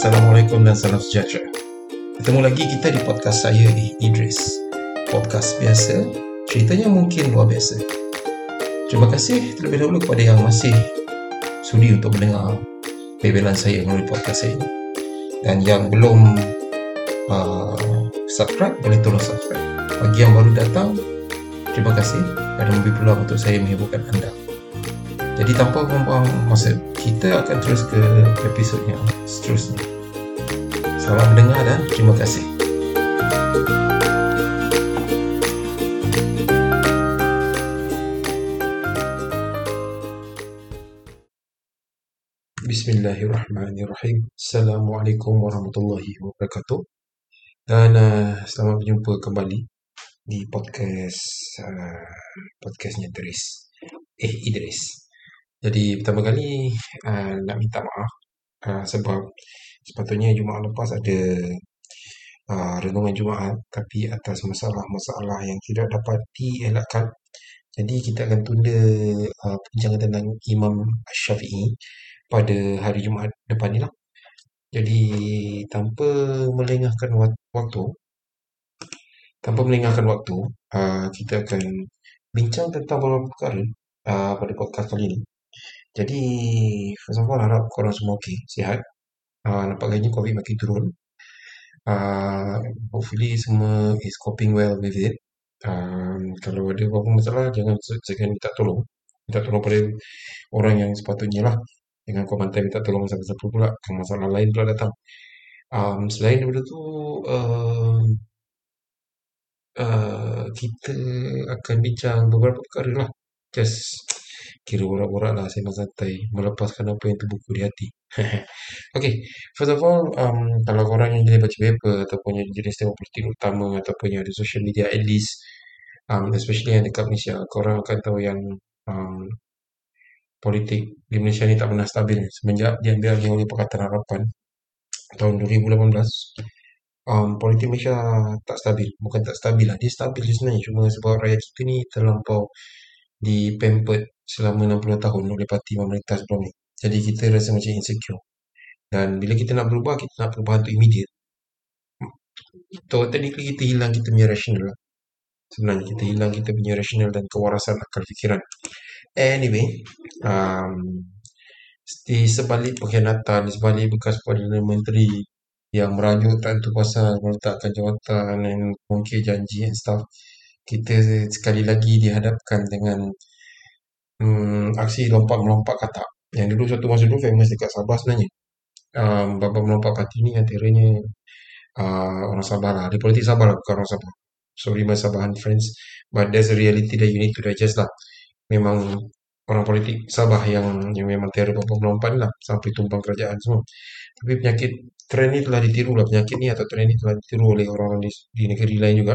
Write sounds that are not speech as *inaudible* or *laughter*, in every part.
Assalamualaikum dan salam sejahtera. Ketemu lagi kita di podcast saya di Idris. Podcast biasa, ceritanya mungkin luar biasa. Terima kasih terlebih dahulu kepada yang masih sudi untuk mendengar bebelan saya melalui podcast saya ini. Dan yang belum uh, subscribe, boleh tolong subscribe. Bagi yang baru datang, terima kasih kerana memberi peluang untuk saya menghiburkan anda. Jadi tanpa membuang masa, kita akan terus ke episod yang seterusnya. Selamat mendengar dan terima kasih. Bismillahirrahmanirrahim. Assalamualaikum warahmatullahi wabarakatuh. Dan uh, selamat berjumpa kembali di podcast uh, podcastnya Idris. Eh Idris. Jadi pertama kali uh, nak minta maaf uh, sebab sepatutnya Jumaat lepas ada uh, renungan Jumaat tapi atas masalah-masalah yang tidak dapat dielakkan jadi kita akan tunda uh, perbincangan tentang Imam Syafi'i pada hari Jumaat depan ni lah. Jadi tanpa melengahkan waktu, tanpa melengahkan waktu, uh, kita akan bincang tentang beberapa perkara uh, pada podcast kali ini. Jadi, first of all, harap korang semua okey, sihat. Uh, nampak gayanya COVID makin turun. Uh, hopefully semua is coping well with it. Um, kalau ada apa-apa masalah, jangan jangan minta tolong. Minta tolong pada orang yang sepatutnya lah. Jangan kau bantai minta tolong siapa-siapa pula. Kalau masalah lain pula datang. Um, selain daripada tu, uh, uh, kita akan bincang beberapa perkara lah. Just kira borak-borak lah sembang santai melepaskan apa yang terbuku di hati. *laughs* Okay first of all um, kalau korang yang jenis baca paper ataupun yang jenis tengok politik utama ataupun yang ada social media at least um, especially yang dekat Malaysia korang akan tahu yang um, politik di Malaysia ni tak pernah stabil. Semenjak diambil alih oleh Pakatan Harapan tahun 2018 um, politik Malaysia tak stabil. Bukan tak stabil lah dia stabil sebenarnya. Cuma sebab rakyat kita ni terlampau di pampered selama 60 tahun oleh parti pemerintah sebelum ni. Jadi kita rasa macam insecure. Dan bila kita nak berubah, kita nak perubahan tu immediate. So, technically kita hilang kita punya rational lah. Sebenarnya kita hilang kita punya rational dan kewarasan akal fikiran. Anyway, um, di sebalik pengkhianatan, di sebalik bekas Perdana Menteri yang merajuk tak tentu kuasa meletakkan jawatan dan mungkin janji and stuff, kita sekali lagi dihadapkan dengan hmm, aksi lompat melompat katak. Yang dulu satu masa dulu famous dekat Sabah sebenarnya. Um, baba melompat parti ni antaranya uh, orang Sabah lah. Di politik Sabah lah bukan orang Sabah. Sorry my Sabahan friends but there's a reality that you need to digest lah. Memang orang politik Sabah yang yang memang teror baba melompat lah. Sampai tumbang kerajaan semua. Tapi penyakit trend ni telah ditiru lah. Penyakit ni atau trend ni telah ditiru oleh orang-orang di, di negeri lain juga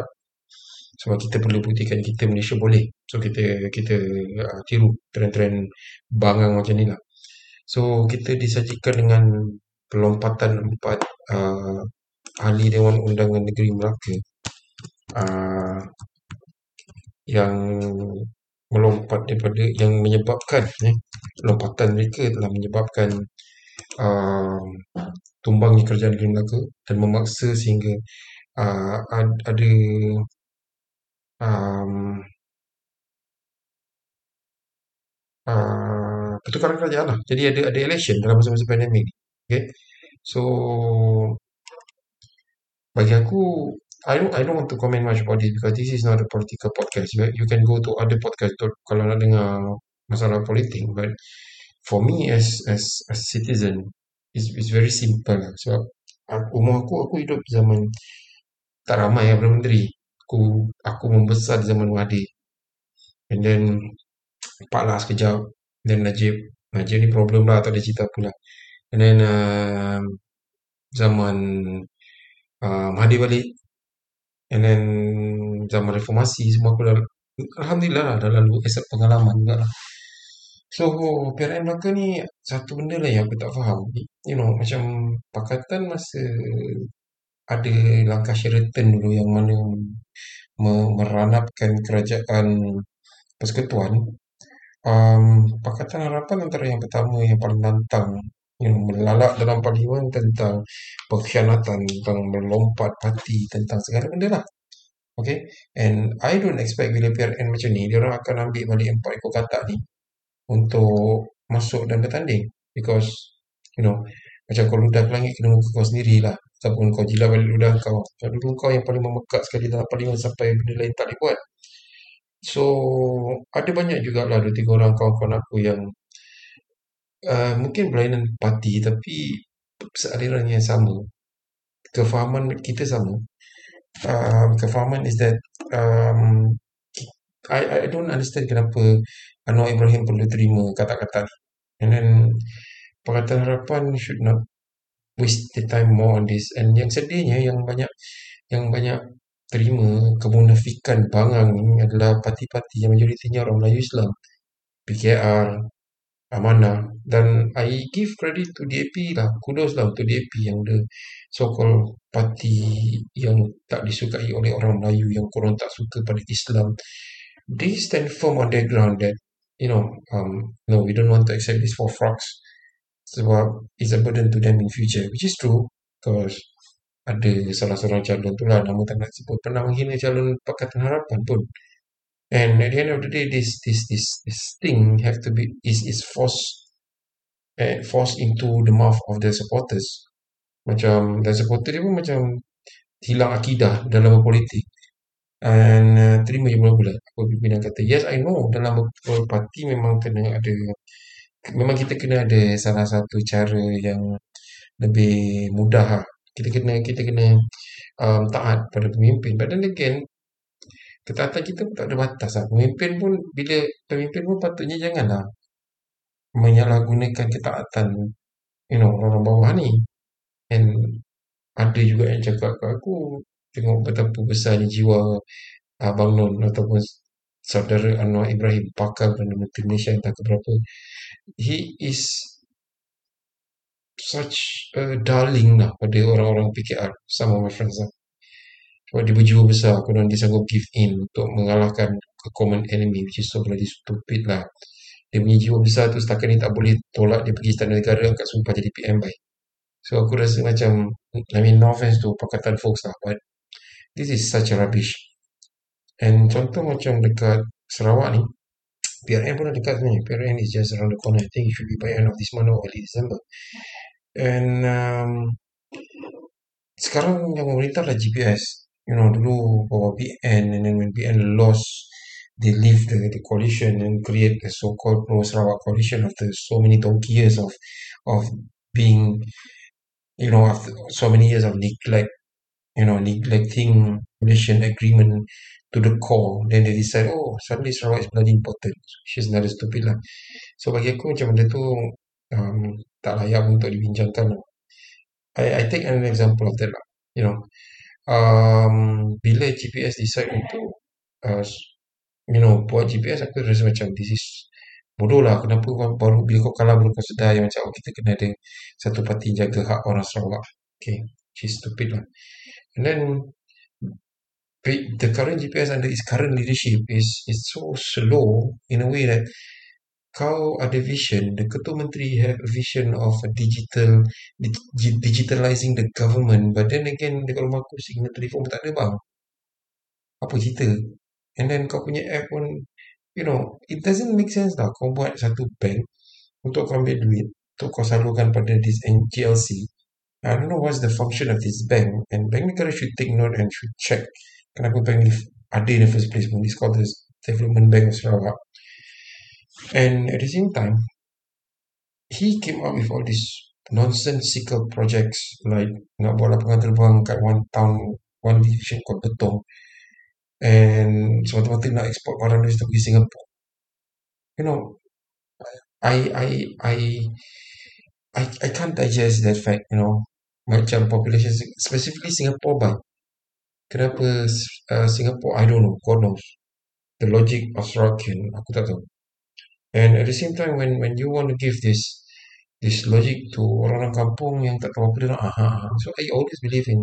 sebab kita perlu buktikan kita Malaysia boleh. So kita kita uh, tiru trend-trend bangang macam ni lah. So kita disajikan dengan pelompatan empat uh, ahli Dewan Undangan Negeri Melaka uh, yang melompat daripada yang menyebabkan eh, lompatan mereka telah menyebabkan uh, tumbangnya kerajaan negeri Melaka dan memaksa sehingga uh, ada um, uh, pertukaran kerajaan lah. Jadi ada ada election dalam masa-masa pandemik. Okay. So bagi aku I don't I don't want to comment much about this because this is not a political podcast. You, you can go to other podcast to, kalau nak dengar masalah politik. But for me as as a citizen, it's, it's very simple. Sebab aku, umur aku aku hidup zaman tak ramai yang menteri aku aku membesar di zaman Mahathir and then Pak Las sekejap then Najib. Najib ni problem lah tak ada cerita pula and then uh, zaman uh, Mahathir balik. And then zaman reformasi semua aku dah Alhamdulillah lah dah lalu accept pengalaman juga lah. So, PRN Melaka ni satu benda lah yang aku tak faham. You know, macam Pakatan masa ada langkah Sheraton dulu yang mana meranapkan kerajaan persekutuan um, Pakatan Harapan antara yang pertama yang paling nantang yang melalak dalam parlimen tentang pengkhianatan, tentang melompat parti, tentang segala benda lah. Okay. And I don't expect bila PRN macam ni, dia orang akan ambil balik empat ekor katak ni untuk masuk dan bertanding. Because, you know, macam kau ludah ke langit, kena muka kau sendiri lah. Ataupun kau jilat balik ludah kau. Macam dulu kau yang paling memekat sekali dalam parlimen sampai benda lain tak boleh buat. So, ada banyak jugalah dua tiga orang kawan-kawan aku yang uh, mungkin berlainan parti tapi sealiran yang sama. Kefahaman kita sama uh, kefahaman is that um, I I don't understand kenapa Anwar Ibrahim perlu terima kata-kata ni. And then Pakatan Harapan should not waste the time more on this. And yang sedihnya yang banyak yang banyak terima kemunafikan bangang ni adalah parti-parti yang majoritinya orang Melayu Islam. PKR, Amanah dan I give credit to DAP lah. Kudos lah untuk DAP yang the so-called parti yang tak disukai oleh orang Melayu yang korang tak suka pada Islam. They stand firm on their ground that you know, um, no, we don't want to accept this for frogs sebab it's a burden to them in future, which is true because ada salah seorang calon tu lah nama tak nak sebut pernah menghina calon Pakatan Harapan pun. And at the end of the day this this this this thing have to be is is forced eh, forced into the mouth of the supporters. Macam dan supporter dia pun macam hilang akidah dalam berpolitik. And uh, terima je mula-mula apa pimpinan kata yes I know dalam berparti memang kena ada memang kita kena ada salah satu cara yang lebih mudah lah kita kena kita kena um, taat pada pemimpin but then again ketaatan kita pun tak ada batas lah. Pemimpin pun, bila pemimpin pun patutnya janganlah menyalahgunakan ketaatan, you know, orang bawah ni. And ada juga yang cakap ke aku, tengok betapa besarnya jiwa Abang Non ataupun saudara Anwar Ibrahim pakar Perdana Menteri Malaysia entah ke berapa. He is such a darling lah pada orang-orang PKR. Of my friends lah. Sebab dia berjiwa besar Kemudian dia sanggup give in Untuk mengalahkan a common enemy Which is so bloody stupid lah Dia punya jiwa besar tu Setakat ni tak boleh Tolak dia pergi istana negara Angkat sumpah jadi PM baik So aku rasa macam I mean no offense to Pakatan folks lah But This is such a rubbish And contoh macam dekat Sarawak ni PRN pun dah dekat sebenarnya PRN is just around the corner. I think it should be by end of this month or early December. And um, Sekarang yang memerintah adalah GPS you know, dulu bawa BN and then when BN lost, they leave the, the coalition and create the so-called Pro Sarawak coalition after so many donkey years of of being, you know, after so many years of neglect, you know, neglecting Malaysian agreement to the core. Then they decide, oh, suddenly Sarawak is bloody important. She's another stupid lah. So bagi aku macam benda tu um, tak layak untuk dibincangkan. I, I take an example of that lah. You know, um, bila GPS decide untuk uh, you know buat GPS aku rasa macam this is bodoh lah kenapa kau baru bila kau kalah baru kau sedar yang macam oh, kita kena ada satu parti jaga hak orang Sarawak okay she's stupid lah and then the current GPS under its current leadership is is so slow in a way that kau ada vision, the ketua menteri have a vision of a digital, dig, digitalizing the government, but then again, dekat rumah aku signatory form tak ada bang. Apa cerita? And then kau punya app pun, you know, it doesn't make sense lah. Kau buat satu bank untuk kau ambil duit, untuk kau salurkan pada this GLC. I don't know what's the function of this bank. And bank negara should take note and should check kenapa ni ada in the first place. This called the Development Bank of Sarawak. And at the same time, he came up with all these nonsensical projects like nak buat lapangan terbang kat one town, one division called Betong. And semata-mata nak export barang dari pergi Singapore. You know, I, I, I, I, I can't digest that fact, you know. Macam population, specifically Singapore by. Kenapa uh, Singapore, I don't know, God knows. The logic of Sorokin, aku tak tahu. And at the same time, when when you want to give this this logic to orang-orang kampung yang tak tahu apa dia nak, aha. So I always believe in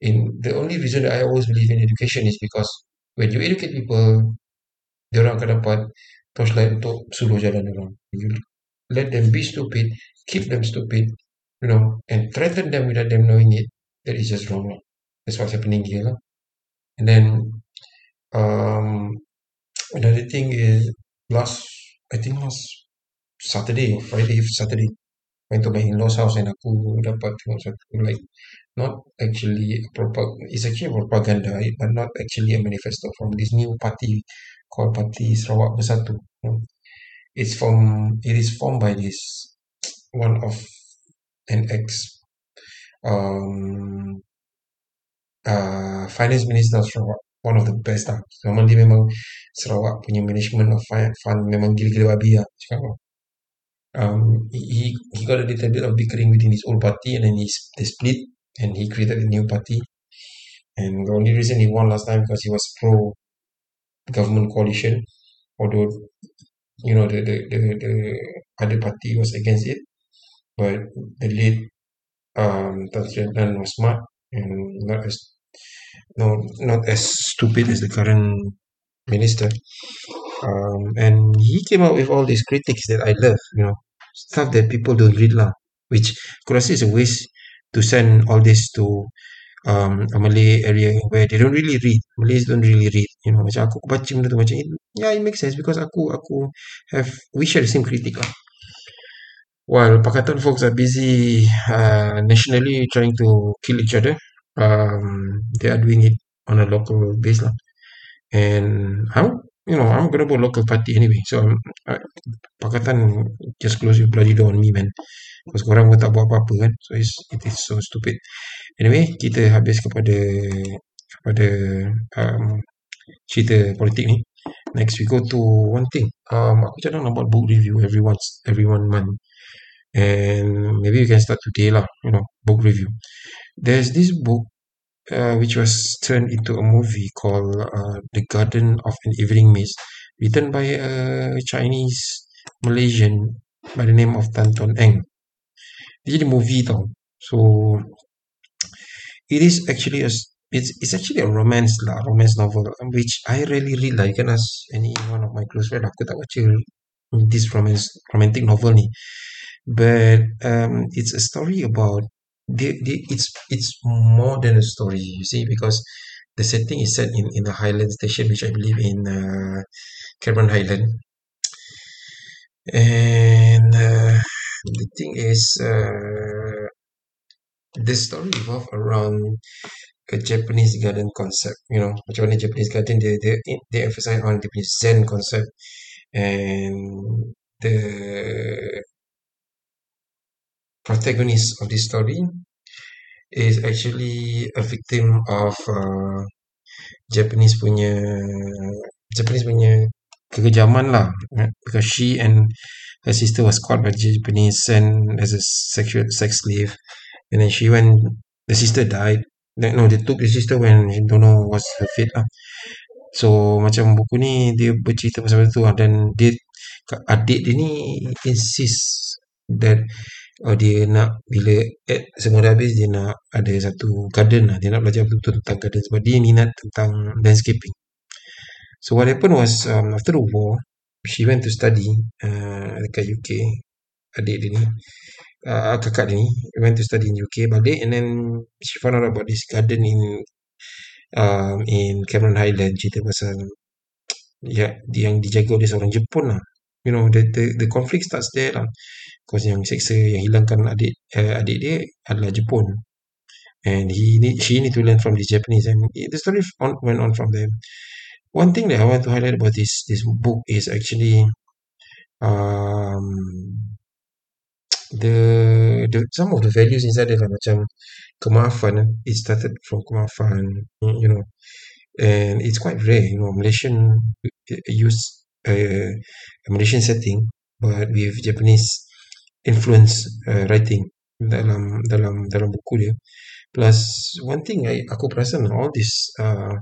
in the only reason that I always believe in education is because when you educate people, dia orang akan dapat torchlight untuk suluh jalan orang. You let them be stupid, keep them stupid, you know, and threaten them without them knowing it, that is just wrong. That's what's happening here. And then um, another thing is last, I think last Saturday or Friday, Saturday, went to my in-laws house and aku dapat tengok satu like not actually a propag it's actually a propaganda but not actually a manifesto from this new party called Parti Sarawak Bersatu. It's from it is formed by this one of an ex um uh, finance minister of Sarawak one of the best lah memang dia memang Sarawak punya management of fund, memang gila-gila babi lah cakap apa. um, he, he got a little bit of bickering within his old party and then he, they split and he created a new party. And the only reason he won last time because he was pro government coalition although you know the, the, the, the other party was against it. But the late um, Tan was smart and not as no not as stupid as the current minister. Um, and he came out with all these critics that I love, you know, stuff that people don't read lah, which aku rasa is a waste to send all this to um, a Malay area where they don't really read. Malays don't really read, you know. Macam aku, baca benda tu macam, yeah, it makes sense because aku aku have we share the same critic lah. While Pakatan folks are busy uh, nationally trying to kill each other, um, they are doing it on a local base lah. And I'm, you know, I'm gonna vote local party anyway. So I'm, I, Pakatan just close your bloody door on me, man. Because korang pun tak buat apa-apa kan. So it's, it is so stupid. Anyway, kita habis kepada kepada um, cerita politik ni. Next we go to one thing. Um, aku cadang nak buat book review every once every one month. And maybe we can start today lah, you know, book review. There's this book uh, which was turned into a movie called uh, The Garden of an Evening Mist, written by a Chinese Malaysian by the name of Tan Ton Eng. Dia jadi movie tau. So it is actually a it's it's actually a romance lah, romance novel which I really read lah. You can any one of my close friend aku tak baca this romance romantic novel ni. But um, it's a story about the, the it's it's more than a story, you see, because the setting is set in in the Highland Station, which I believe in uh, Cameron Highland. And uh, the thing is, uh, the story revolve around a Japanese garden concept. You know, macam mana Japanese garden they they they emphasize on the Zen concept and the protagonist of this story is actually a victim of uh, Japanese punya Japanese punya kekejaman lah. Eh, because she and her sister was caught by Japanese and as a sexual sex slave. And then she went the sister died. No they took the sister when she don't know what's her fate lah. So macam buku ni dia bercerita pasal tu lah. Dan dia adik dia ni insist that oh, dia nak bila at semua dah habis dia nak ada satu garden lah. Dia nak belajar betul-betul tentang garden sebab dia minat tentang landscaping. So what happened was um, after the war she went to study uh, dekat UK adik dia ni uh, kakak dia ni went to study in UK balik and then she found out about this garden in um, in Cameron Highland cerita pasal ya yang dijaga oleh seorang Jepun lah you know the the, the conflict starts there lah. Because yang seksa yang hilangkan adik uh, adik dia adalah Jepun. And he need she need to learn from the Japanese. And the story on, went on from there. One thing that I want to highlight about this this book is actually um the the some of the values inside there macam kemaafan it started from kemaafan you know. And it's quite rare you know. Malaysian use a, a Malaysian setting but with Japanese influence uh, writing dalam dalam dalam buku dia. Plus one thing I, aku perasan all this uh,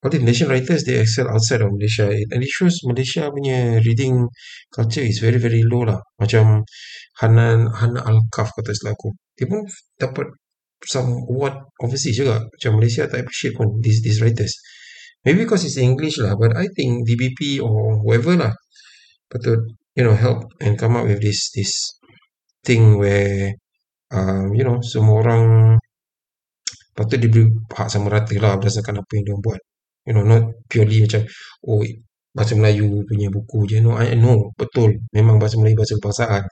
all the Malaysian writers they excel outside of Malaysia. And it shows Malaysia punya reading culture is very very low lah. Macam Hanan Hana Al-Kaf kata silap aku. Dia pun dapat some award overseas juga. Macam Malaysia tak appreciate pun these, these writers maybe because it's English lah but I think DBP or whoever lah patut you know help and come up with this this thing where um, you know semua orang patut diberi hak sama rata lah berdasarkan apa yang dia buat. You know not purely macam oh bahasa Melayu punya buku je. No I know betul. Memang bahasa Melayu bahasa kebangsaan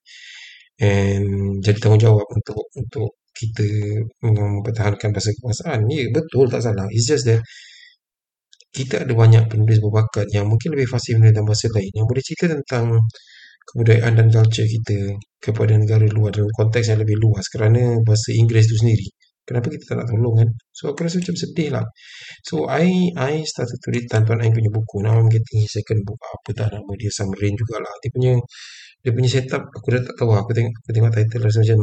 and jadi tanggungjawab untuk untuk kita mempertahankan bahasa kebangsaan ya yeah, betul tak salah. It's just that kita ada banyak penulis berbakat yang mungkin lebih fasih dalam bahasa lain. Yang boleh cerita tentang kebudayaan dan culture kita kepada negara luar dalam konteks yang lebih luas kerana bahasa Inggeris itu sendiri. Kenapa kita tak nak tolong kan? So aku rasa macam sedih lah. So I I started to read Tan Tuan Ain punya buku. Now I'm getting his second book. Apa tak nama dia? Submarine jugalah. Dia punya dia punya setup aku dah tak tahu aku tengok aku tengok title rasa macam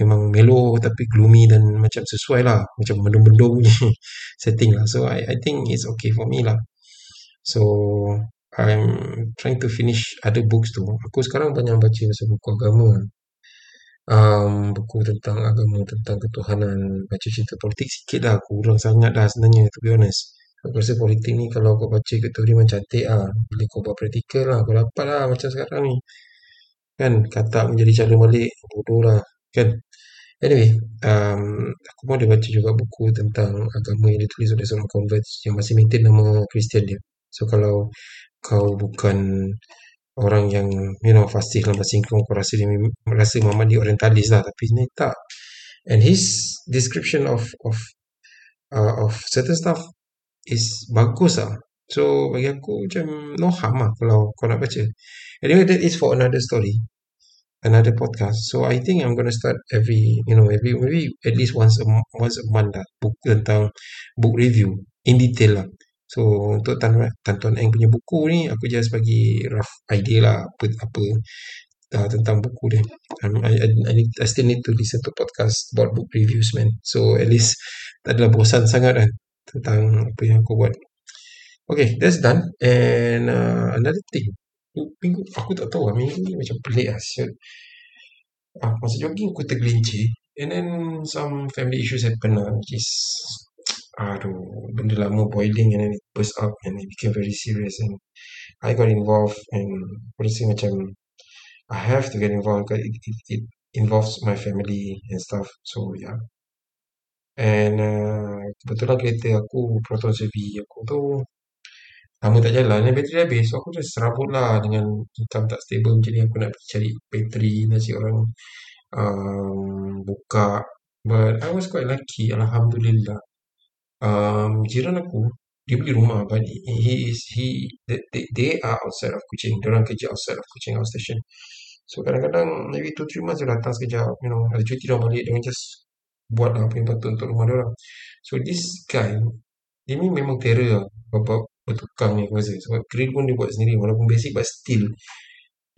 memang melo tapi gloomy dan macam sesuai lah macam mendung-mendung punya *laughs* setting lah so I I think it's okay for me lah so I'm trying to finish other books tu aku sekarang banyak baca pasal buku agama um, buku tentang agama, tentang ketuhanan, baca cerita politik sikit lah, kurang sangat dah sebenarnya, to be honest. Aku rasa politik ni kalau kau baca kat teori memang cantik lah. Bila kau buat praktikal lah, kau dapat lah macam sekarang ni. Kan, kata menjadi calon balik, bodoh lah. Kan. Anyway, um, aku pun ada baca juga buku tentang agama yang ditulis oleh seorang convert yang masih maintain nama Kristian dia. So, kalau kau bukan orang yang you know fasih dalam bahasa Inggeris kau rasa dia merasa Muhammad dia orientalis lah. Tapi ni tak. And his description of of uh, of certain stuff is bagus lah. So bagi aku macam no harm lah kalau kau nak baca. Anyway that is for another story another podcast so I think I'm gonna start every you know every maybe at least once a once a month lah book tentang book review in detail lah So untuk Tan, Tan Tuan Eng punya buku ni aku just bagi rough idea lah apa apa uh, tentang buku dia. I, I, I, need, I still need to listen to podcast about book reviews man. So at least tak adalah bosan sangat kan tentang apa yang aku buat. Okay, that's done. And uh, another thing. Minggu, aku tak tahu lah. Minggu ni macam pelik lah. Ah, masa jogging aku tergelincir. And then some family issues happen lah. Which is aduh benda lama boiling and then it burst up and it became very serious and I got involved and rasa macam I have to get involved because it, it, it involves my family and stuff so yeah and uh, kebetulan kereta aku Proton CV aku tu lama tak jalan dan bateri habis. So aku just serabut lah dengan income tak stable jadi aku nak pergi cari bateri nasi orang um, buka. But I was quite lucky Alhamdulillah. Um, jiran aku dia beli rumah but he is he they, they are outside of Kuching. Dia orang kerja outside of Kuching outstation so kadang-kadang maybe 2-3 months dia datang sekejap you know ada cuti dia balik dengan just buat apa yang patut untuk rumah dia orang. So this guy dia ni memang terror lah bertukang ni aku rasa sebab grill pun dia buat sendiri. Walaupun basic but still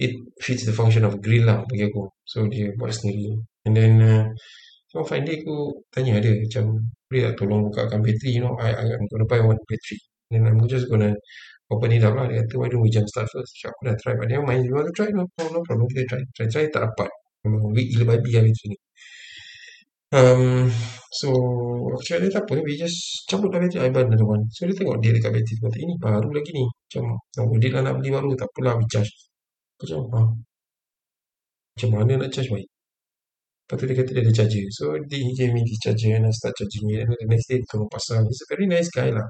it fits the function of grill lah bagi aku. So dia buat sendiri. And then uh, So day aku tanya dia macam boleh tak tolong bukakan bateri you know I, I'm gonna buy one battery then I'm just gonna open it up lah. Dia kata why don't we jump start first? So, aku dah try but never mind. You want to try? No, no, no problem. Kita try try try. Tak dapat. Memang weak gila babi lah bateri ni um, so aku cakap dia tak apa we just cabut lah bateri I buy another one so dia tengok dia dekat bateri kata ini baru lagi ni macam nak oh, dia lah nak beli baru tak apalah we charge cakap ha? macam mana nak charge baik Lepas tu dia kata dia ada charger. So he gave me this charger and I start charging it. And the next day dia tolong pasang. He's a very nice guy lah.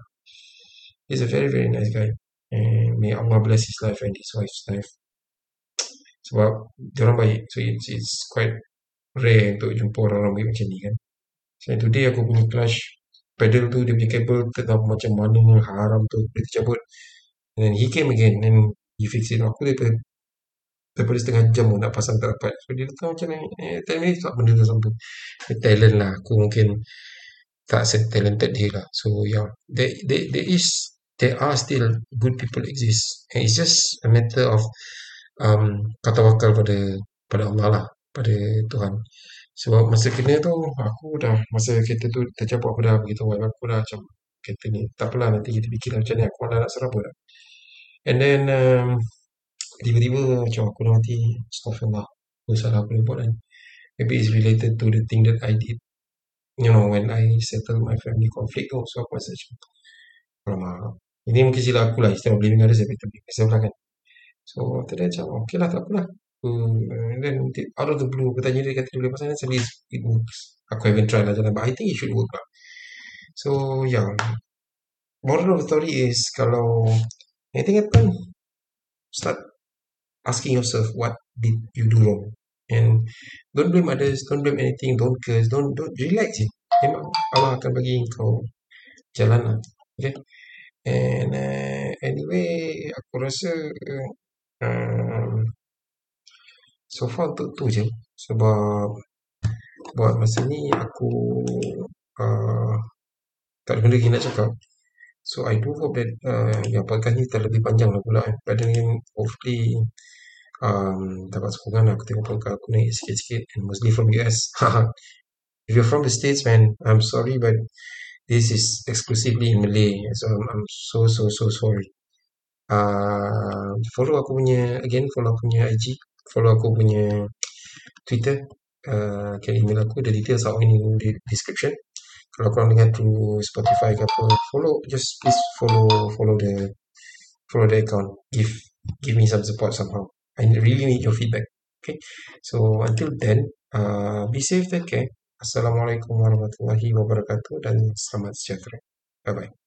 He's a very very nice guy. And may Allah bless his life and his wife's life. Sebab dia orang baik. So it's, it's quite rare untuk jumpa orang-orang baik macam ni kan. So today aku punya clutch pedal tu dia punya kabel tak macam mana haram tu dia tercabut. And then he came again and he fix it. Aku dia daripada setengah jam pun nak pasang tak dapat. So dia datang macam ni eh, time ni tak benda tu sampai. Talent lah. Aku mungkin tak se-talented dia lah. So yeah there, there, there is there are still good people exist. And it's just a matter of um, kata wakal pada pada Allah lah pada Tuhan. Sebab masa kena tu aku dah masa kereta tu tercabut aku dah beritahu aku dah macam kereta ni tak apalah nanti kita fikir macam ni. Aku malah nak serabut and then um, tiba-tiba macam aku dah mati astaghfirullah apa salah aku buat kan. Maybe it's related to the thing that I did you know when I settle my family conflict tu. So aku rasa macam alamak. Ini mungkin silap aku lah instead of blaming others I better blame myself lah kan. So after that macam okay lah tak apalah and then out of the blue aku tanya dia kata dia boleh pasang then suddenly it works aku haven't try lah jalan but I think it should work lah. So ya. Moral of the story is kalau anything happen start asking yourself what did you do wrong? And don't blame others don't blame anything don't curse don't don't relax je. Memang Allah akan bagi kau jalan lah okay? And uh, anyway aku rasa uh, so far untuk tu je. Sebab buat masa ni aku uh, tak ada benda lagi nak cakap. So I do hope that uh, yang podcast ni terlebih panjang lah pula but then again hopefully um, dapat sokongan lah aku tengok podcast aku naik sikit-sikit. And mostly from US *laughs* if you're from the States man I'm sorry but this is exclusively in Malay. So I'm, I'm so so so sorry. Uh, follow aku punya again follow aku punya IG follow aku punya Twitter uh, can email aku the details are in the description. Kalau korang dengar through Spotify ke apa follow just please follow follow the follow the account. Give give me some support somehow. I really need your feedback okay? So until then uh, be safe take care. Assalamualaikum warahmatullahi wabarakatuh dan selamat sejahtera. Bye bye